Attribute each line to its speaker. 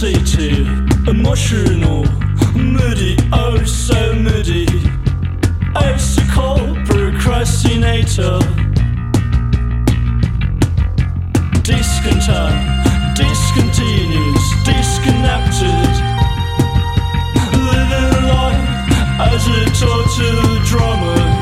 Speaker 1: city, emotional, moody, oh so moody. Obstacle procrastinator, discontent, discontinuous, disconnected. Living life as a total drama.